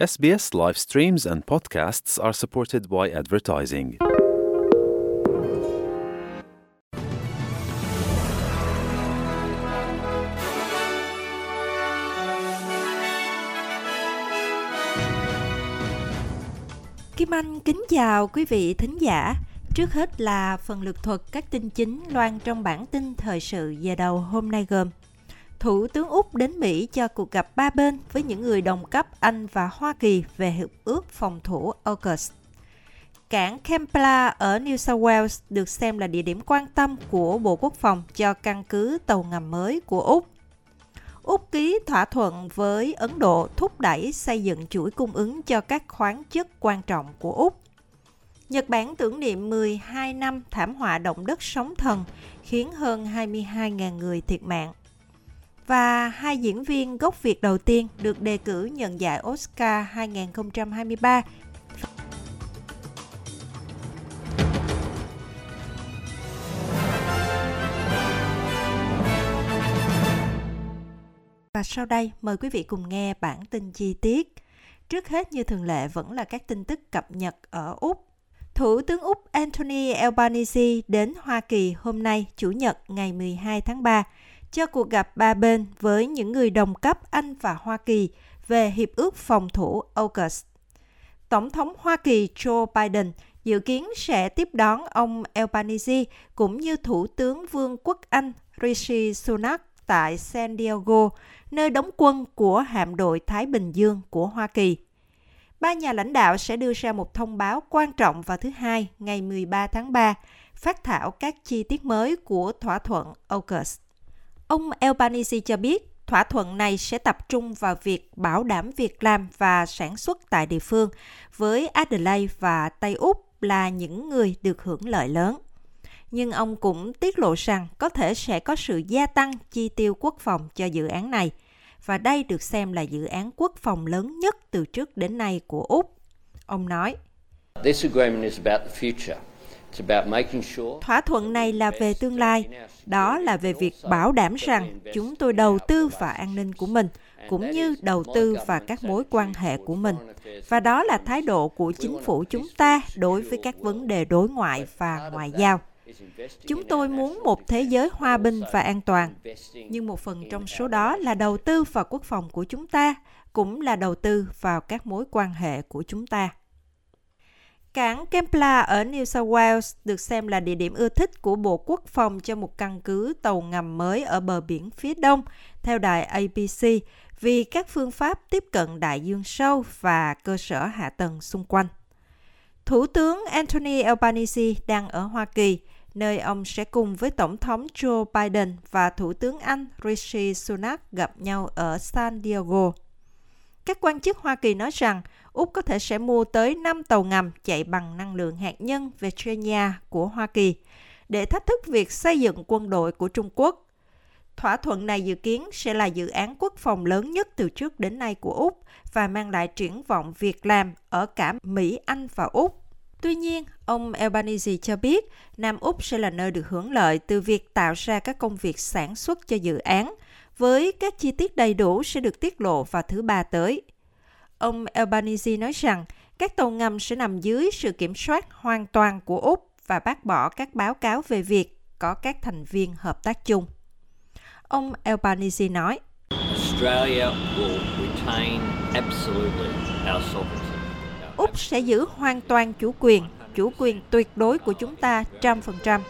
SBS live streams and podcasts are supported by advertising. Kim Anh kính chào quý vị thính giả. Trước hết là phần lược thuật các tin chính loan trong bản tin thời sự giờ đầu hôm nay gồm Thủ tướng Úc đến Mỹ cho cuộc gặp ba bên với những người đồng cấp Anh và Hoa Kỳ về hiệp ước phòng thủ AUKUS. Cảng Kempla ở New South Wales được xem là địa điểm quan tâm của Bộ Quốc phòng cho căn cứ tàu ngầm mới của Úc. Úc ký thỏa thuận với Ấn Độ thúc đẩy xây dựng chuỗi cung ứng cho các khoáng chất quan trọng của Úc. Nhật Bản tưởng niệm 12 năm thảm họa động đất sóng thần, khiến hơn 22.000 người thiệt mạng. Và hai diễn viên gốc Việt đầu tiên được đề cử nhận giải Oscar 2023 Và sau đây mời quý vị cùng nghe bản tin chi tiết. Trước hết như thường lệ vẫn là các tin tức cập nhật ở Úc. Thủ tướng Úc Anthony Albanese đến Hoa Kỳ hôm nay, Chủ nhật ngày 12 tháng 3, cho cuộc gặp ba bên với những người đồng cấp Anh và Hoa Kỳ về Hiệp ước phòng thủ AUKUS. Tổng thống Hoa Kỳ Joe Biden dự kiến sẽ tiếp đón ông Albanese cũng như Thủ tướng Vương quốc Anh Rishi Sunak tại San Diego, nơi đóng quân của hạm đội Thái Bình Dương của Hoa Kỳ. Ba nhà lãnh đạo sẽ đưa ra một thông báo quan trọng vào thứ Hai, ngày 13 tháng 3, phát thảo các chi tiết mới của thỏa thuận AUKUS. Ông Albanese cho biết thỏa thuận này sẽ tập trung vào việc bảo đảm việc làm và sản xuất tại địa phương, với Adelaide và Tây Úc là những người được hưởng lợi lớn nhưng ông cũng tiết lộ rằng có thể sẽ có sự gia tăng chi tiêu quốc phòng cho dự án này. Và đây được xem là dự án quốc phòng lớn nhất từ trước đến nay của Úc. Ông nói, Thỏa thuận này là về tương lai, đó là về việc bảo đảm rằng chúng tôi đầu tư vào an ninh của mình, cũng như đầu tư vào các mối quan hệ của mình. Và đó là thái độ của chính phủ chúng ta đối với các vấn đề đối ngoại và ngoại giao. Chúng tôi muốn một thế giới hòa bình và an toàn, nhưng một phần trong số đó là đầu tư vào quốc phòng của chúng ta, cũng là đầu tư vào các mối quan hệ của chúng ta. Cảng Kempla ở New South Wales được xem là địa điểm ưa thích của Bộ Quốc phòng cho một căn cứ tàu ngầm mới ở bờ biển phía đông, theo đài ABC, vì các phương pháp tiếp cận đại dương sâu và cơ sở hạ tầng xung quanh. Thủ tướng Anthony Albanese đang ở Hoa Kỳ, nơi ông sẽ cùng với Tổng thống Joe Biden và Thủ tướng Anh Rishi Sunak gặp nhau ở San Diego. Các quan chức Hoa Kỳ nói rằng Úc có thể sẽ mua tới 5 tàu ngầm chạy bằng năng lượng hạt nhân Virginia của Hoa Kỳ để thách thức việc xây dựng quân đội của Trung Quốc. Thỏa thuận này dự kiến sẽ là dự án quốc phòng lớn nhất từ trước đến nay của Úc và mang lại triển vọng việc làm ở cả Mỹ, Anh và Úc. Tuy nhiên, ông Albanese cho biết Nam Úc sẽ là nơi được hưởng lợi từ việc tạo ra các công việc sản xuất cho dự án, với các chi tiết đầy đủ sẽ được tiết lộ vào thứ ba tới. Ông Albanese nói rằng các tàu ngầm sẽ nằm dưới sự kiểm soát hoàn toàn của Úc và bác bỏ các báo cáo về việc có các thành viên hợp tác chung. Ông Albanese nói. Úc sẽ giữ hoàn toàn chủ quyền, chủ quyền tuyệt đối của chúng ta trăm phần trăm.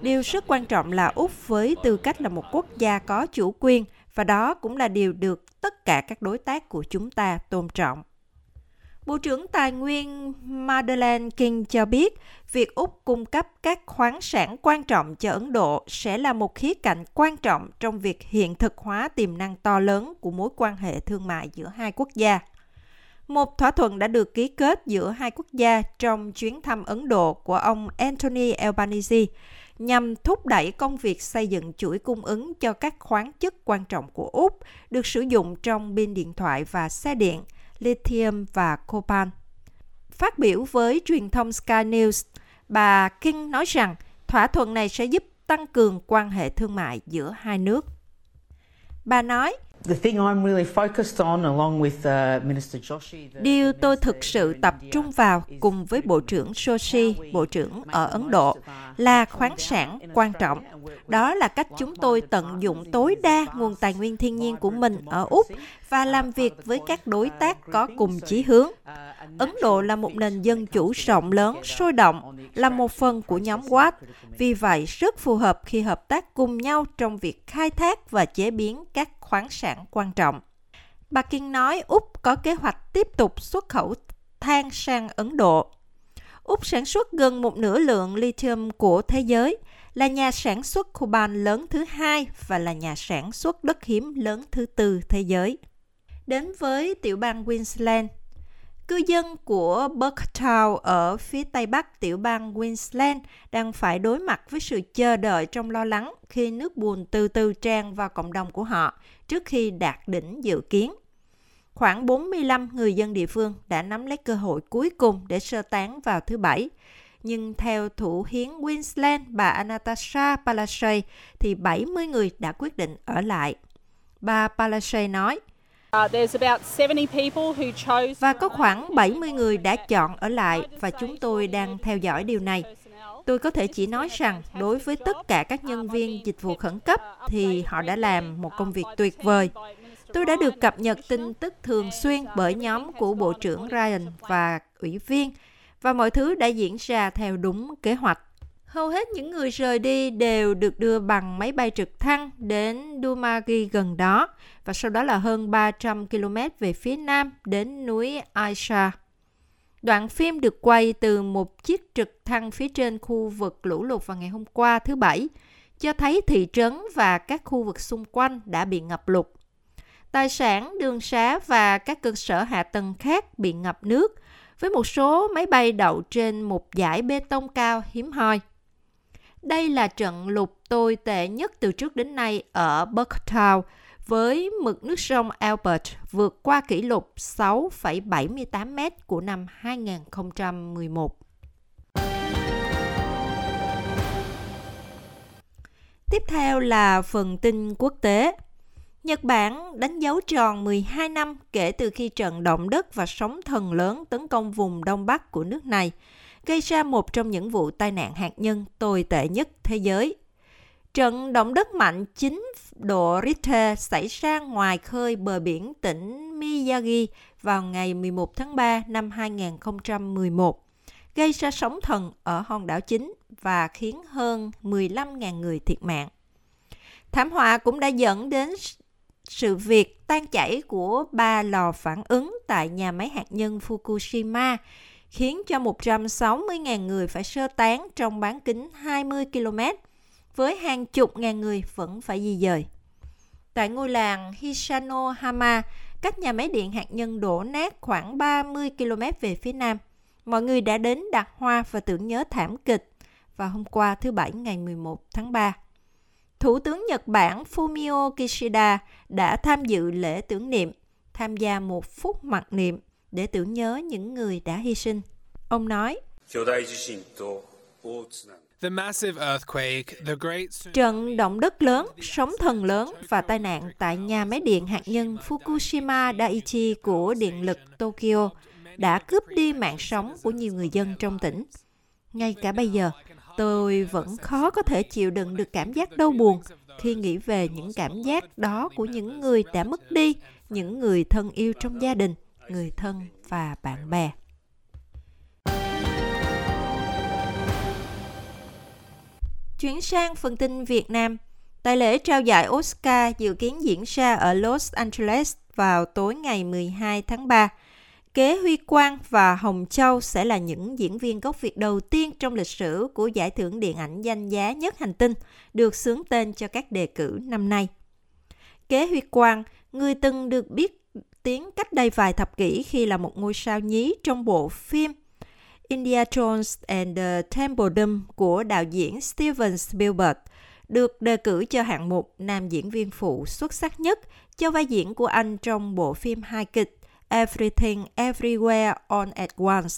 Điều rất quan trọng là Úc với tư cách là một quốc gia có chủ quyền và đó cũng là điều được tất cả các đối tác của chúng ta tôn trọng. Bộ trưởng Tài nguyên Madeleine King cho biết, việc Úc cung cấp các khoáng sản quan trọng cho Ấn Độ sẽ là một khía cạnh quan trọng trong việc hiện thực hóa tiềm năng to lớn của mối quan hệ thương mại giữa hai quốc gia. Một thỏa thuận đã được ký kết giữa hai quốc gia trong chuyến thăm Ấn Độ của ông Anthony Albanese nhằm thúc đẩy công việc xây dựng chuỗi cung ứng cho các khoáng chất quan trọng của Úc được sử dụng trong pin điện thoại và xe điện, lithium và copan. Phát biểu với truyền thông Sky News, bà King nói rằng thỏa thuận này sẽ giúp tăng cường quan hệ thương mại giữa hai nước. Bà nói, Điều tôi thực sự tập trung vào cùng với Bộ trưởng Joshi, Bộ trưởng ở Ấn Độ, là khoáng sản quan trọng. Đó là cách chúng tôi tận dụng tối đa nguồn tài nguyên thiên nhiên của mình ở Úc và làm việc với các đối tác có cùng chí hướng. Ấn Độ là một nền dân chủ rộng lớn, sôi động, là một phần của nhóm Watt. Vì vậy, rất phù hợp khi hợp tác cùng nhau trong việc khai thác và chế biến các khoáng sản quan trọng. Bà Kinh nói Úc có kế hoạch tiếp tục xuất khẩu than sang Ấn Độ. Úc sản xuất gần một nửa lượng lithium của thế giới, là nhà sản xuất coban lớn thứ hai và là nhà sản xuất đất hiếm lớn thứ tư thế giới. Đến với tiểu bang Queensland, Cư dân của Bucktown ở phía tây bắc tiểu bang Queensland đang phải đối mặt với sự chờ đợi trong lo lắng khi nước bùn từ từ tràn vào cộng đồng của họ trước khi đạt đỉnh dự kiến. Khoảng 45 người dân địa phương đã nắm lấy cơ hội cuối cùng để sơ tán vào thứ Bảy. Nhưng theo thủ hiến Queensland bà Anastasia Palaszczuk thì 70 người đã quyết định ở lại. Bà Palaszczuk nói, và có khoảng 70 người đã chọn ở lại và chúng tôi đang theo dõi điều này. Tôi có thể chỉ nói rằng đối với tất cả các nhân viên dịch vụ khẩn cấp thì họ đã làm một công việc tuyệt vời. Tôi đã được cập nhật tin tức thường xuyên bởi nhóm của Bộ trưởng Ryan và ủy viên và mọi thứ đã diễn ra theo đúng kế hoạch. Hầu hết những người rời đi đều được đưa bằng máy bay trực thăng đến Dumagi gần đó và sau đó là hơn 300 km về phía nam đến núi Aisha. Đoạn phim được quay từ một chiếc trực thăng phía trên khu vực lũ lụt vào ngày hôm qua thứ Bảy, cho thấy thị trấn và các khu vực xung quanh đã bị ngập lụt. Tài sản, đường xá và các cơ sở hạ tầng khác bị ngập nước, với một số máy bay đậu trên một dải bê tông cao hiếm hoi. Đây là trận lụt tồi tệ nhất từ trước đến nay ở Bucktown, với mực nước sông Albert vượt qua kỷ lục 6,78 mét của năm 2011. Tiếp theo là phần tin quốc tế. Nhật Bản đánh dấu tròn 12 năm kể từ khi trận động đất và sóng thần lớn tấn công vùng Đông Bắc của nước này – gây ra một trong những vụ tai nạn hạt nhân tồi tệ nhất thế giới. Trận động đất mạnh 9 độ Richter xảy ra ngoài khơi bờ biển tỉnh Miyagi vào ngày 11 tháng 3 năm 2011, gây ra sóng thần ở hòn đảo chính và khiến hơn 15.000 người thiệt mạng. Thảm họa cũng đã dẫn đến sự việc tan chảy của ba lò phản ứng tại nhà máy hạt nhân Fukushima khiến cho 160.000 người phải sơ tán trong bán kính 20 km, với hàng chục ngàn người vẫn phải di dời. Tại ngôi làng Hisanohama, cách nhà máy điện hạt nhân đổ nát khoảng 30 km về phía nam, mọi người đã đến đặt hoa và tưởng nhớ thảm kịch vào hôm qua thứ Bảy ngày 11 tháng 3. Thủ tướng Nhật Bản Fumio Kishida đã tham dự lễ tưởng niệm, tham gia một phút mặc niệm để tưởng nhớ những người đã hy sinh. Ông nói, Trận động đất lớn, sóng thần lớn và tai nạn tại nhà máy điện hạt nhân Fukushima Daiichi của điện lực Tokyo đã cướp đi mạng sống của nhiều người dân trong tỉnh. Ngay cả bây giờ, tôi vẫn khó có thể chịu đựng được cảm giác đau buồn khi nghĩ về những cảm giác đó của những người đã mất đi, những người thân yêu trong gia đình người thân và bạn bè. Chuyển sang phần tin Việt Nam. Tại lễ trao giải Oscar dự kiến diễn ra ở Los Angeles vào tối ngày 12 tháng 3. Kế Huy Quang và Hồng Châu sẽ là những diễn viên gốc Việt đầu tiên trong lịch sử của giải thưởng điện ảnh danh giá nhất hành tinh, được xướng tên cho các đề cử năm nay. Kế Huy Quang, người từng được biết tiếng cách đây vài thập kỷ khi là một ngôi sao nhí trong bộ phim India Jones and the Temple Doom của đạo diễn Steven Spielberg được đề cử cho hạng mục nam diễn viên phụ xuất sắc nhất cho vai diễn của anh trong bộ phim hài kịch Everything Everywhere All at Once.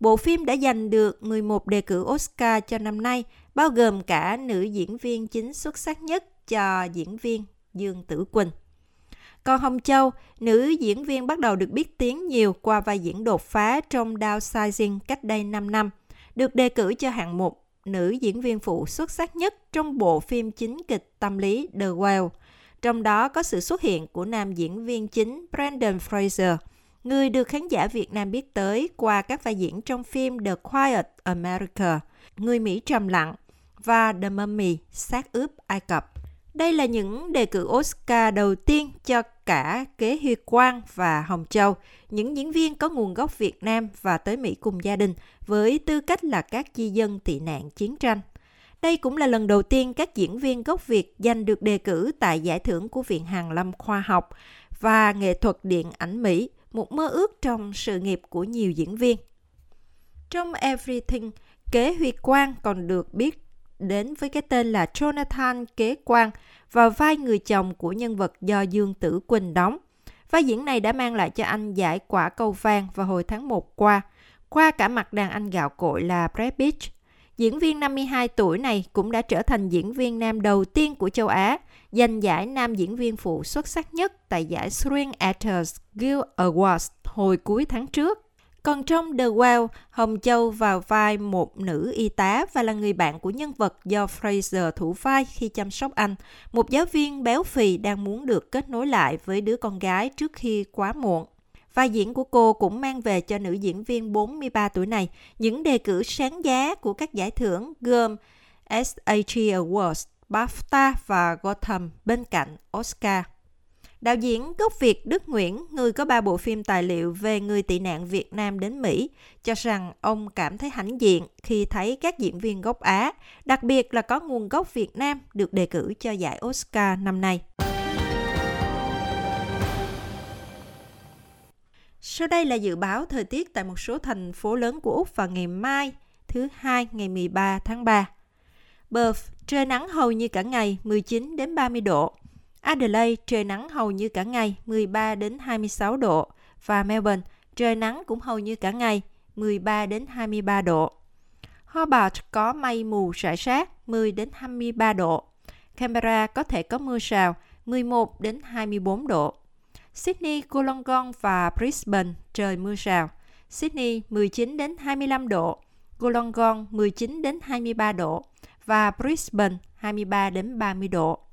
Bộ phim đã giành được 11 đề cử Oscar cho năm nay, bao gồm cả nữ diễn viên chính xuất sắc nhất cho diễn viên Dương Tử Quỳnh. Còn Hồng Châu, nữ diễn viên bắt đầu được biết tiếng nhiều qua vai diễn đột phá trong Downsizing cách đây 5 năm, được đề cử cho hạng mục nữ diễn viên phụ xuất sắc nhất trong bộ phim chính kịch tâm lý The Well. Trong đó có sự xuất hiện của nam diễn viên chính Brandon Fraser, người được khán giả Việt Nam biết tới qua các vai diễn trong phim The Quiet America, Người Mỹ trầm lặng và The Mummy, xác ướp Ai Cập. Đây là những đề cử Oscar đầu tiên cho cả Kế Huy Quang và Hồng Châu, những diễn viên có nguồn gốc Việt Nam và tới Mỹ cùng gia đình với tư cách là các di dân tị nạn chiến tranh. Đây cũng là lần đầu tiên các diễn viên gốc Việt giành được đề cử tại giải thưởng của Viện Hàn Lâm Khoa học và Nghệ thuật Điện ảnh Mỹ, một mơ ước trong sự nghiệp của nhiều diễn viên. Trong Everything, Kế Huy Quang còn được biết đến với cái tên là Jonathan Kế Quang và vai người chồng của nhân vật do Dương Tử Quỳnh đóng. Vai diễn này đã mang lại cho anh giải quả cầu vàng vào hồi tháng 1 qua, qua cả mặt đàn anh gạo cội là Brad Pitt. Diễn viên 52 tuổi này cũng đã trở thành diễn viên nam đầu tiên của châu Á, giành giải nam diễn viên phụ xuất sắc nhất tại giải Screen Actors Guild Awards hồi cuối tháng trước. Còn trong The Well, Hồng Châu vào vai một nữ y tá và là người bạn của nhân vật do Fraser thủ vai khi chăm sóc anh, một giáo viên béo phì đang muốn được kết nối lại với đứa con gái trước khi quá muộn. Vai diễn của cô cũng mang về cho nữ diễn viên 43 tuổi này những đề cử sáng giá của các giải thưởng gồm SAG Awards, BAFTA và Gotham bên cạnh Oscar. Đạo diễn gốc Việt Đức Nguyễn, người có ba bộ phim tài liệu về người tị nạn Việt Nam đến Mỹ, cho rằng ông cảm thấy hãnh diện khi thấy các diễn viên gốc Á, đặc biệt là có nguồn gốc Việt Nam, được đề cử cho giải Oscar năm nay. Sau đây là dự báo thời tiết tại một số thành phố lớn của Úc vào ngày mai, thứ hai ngày 13 tháng 3. Perth, trời nắng hầu như cả ngày, 19 đến 30 độ. Adelaide trời nắng hầu như cả ngày 13 đến 26 độ và Melbourne trời nắng cũng hầu như cả ngày 13 đến 23 độ. Hobart có mây mù rải rác 10 đến 23 độ. Canberra có thể có mưa rào 11 đến 24 độ. Sydney, Wollongong và Brisbane trời mưa rào. Sydney 19 đến 25 độ, Wollongong 19 đến 23 độ và Brisbane 23 đến 30 độ.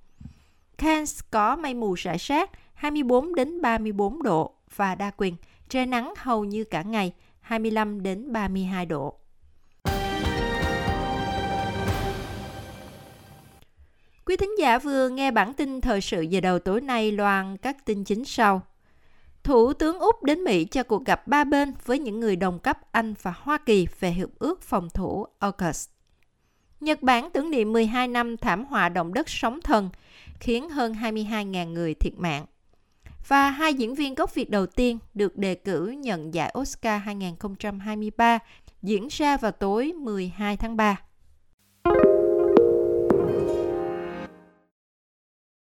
Cairns có mây mù rải rác 24 đến 34 độ và đa quyền, trời nắng hầu như cả ngày 25 đến 32 độ. Quý thính giả vừa nghe bản tin thời sự về đầu tối nay loan các tin chính sau. Thủ tướng Úc đến Mỹ cho cuộc gặp ba bên với những người đồng cấp Anh và Hoa Kỳ về hiệp ước phòng thủ AUKUS. Nhật Bản tưởng niệm 12 năm thảm họa động đất sóng thần – khiến hơn 22.000 người thiệt mạng. Và hai diễn viên gốc Việt đầu tiên được đề cử nhận giải Oscar 2023 diễn ra vào tối 12 tháng 3.